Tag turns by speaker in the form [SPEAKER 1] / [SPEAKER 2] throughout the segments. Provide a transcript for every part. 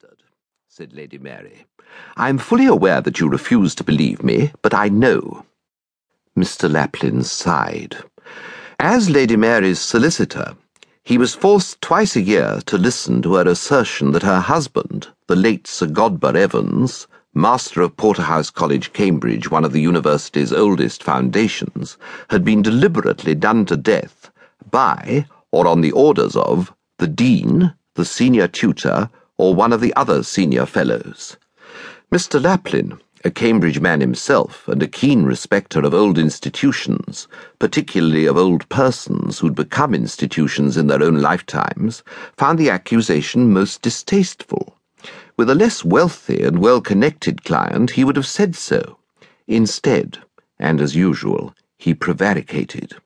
[SPEAKER 1] murdered, said Lady Mary. I am fully aware that you refuse to believe me, but I know. Mr. Lapline sighed. As Lady Mary's solicitor, he was forced twice a year to listen to her assertion that her husband, the late Sir Godber Evans, master of Porterhouse College, Cambridge, one of the university's oldest foundations, had been deliberately done to death by, or on the orders of, the dean, the senior tutor, or one of the other senior fellows. Mr. Lapline, a Cambridge man himself and a keen respecter of old institutions, particularly of old persons who'd become institutions in their own lifetimes, found the accusation most distasteful. With a less wealthy and well connected client, he would have said so. Instead, and as usual, he prevaricated.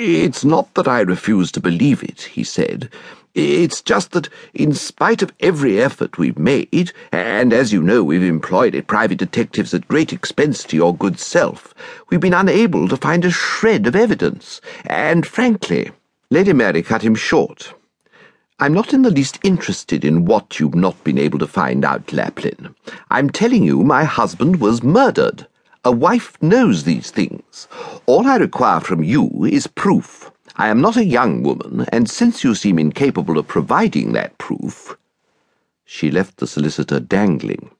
[SPEAKER 1] It's not that I refuse to believe it, he said. It's just that, in spite of every effort we've made, and as you know, we've employed private detectives at great expense to your good self, we've been unable to find a shred of evidence. And frankly, Lady Mary cut him short. I'm not in the least interested in what you've not been able to find out, Lapline. I'm telling you my husband was murdered. A wife knows these things. All I require from you is proof. I am not a young woman, and since you seem incapable of providing that proof. She left the solicitor dangling.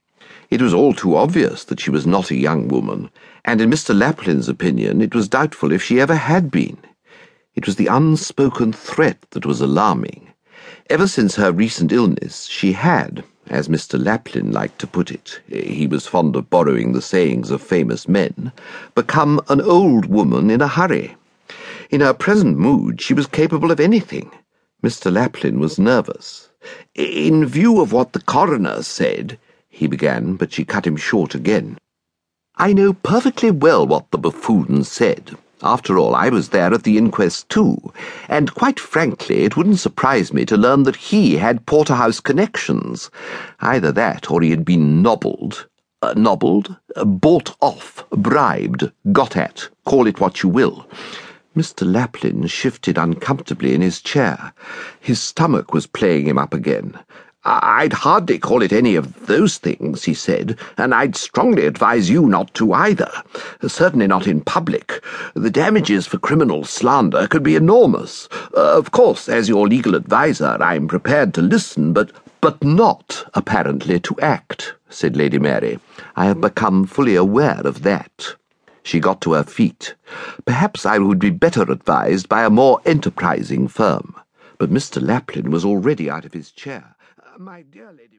[SPEAKER 1] It was all too obvious that she was not a young woman, and in Mr. Lapline's opinion, it was doubtful if she ever had been. It was the unspoken threat that was alarming. Ever since her recent illness, she had, as Mr. Lapline liked to put it, he was fond of borrowing the sayings of famous men, become an old woman in a hurry. In her present mood, she was capable of anything. Mr. Lapline was nervous. In view of what the coroner said, he began, but she cut him short again. I know perfectly well what the buffoon said. After all, I was there at the inquest too, and quite frankly, it wouldn't surprise me to learn that he had Porterhouse connections. Either that, or he had been nobbled. Uh, nobbled? Uh, bought off, bribed, got at, call it what you will. Mr. Lapline shifted uncomfortably in his chair. His stomach was playing him up again. I'd hardly call it any of those things, he said, and I'd strongly advise you not to either. Certainly not in public. The damages for criminal slander could be enormous. Uh, of course, as your legal adviser, I'm prepared to listen, but but not, apparently, to act, said Lady Mary. I have become fully aware of that. She got to her feet. Perhaps I would be better advised by a more enterprising firm. But Mr. Lapline was already out of his chair. My dear Lady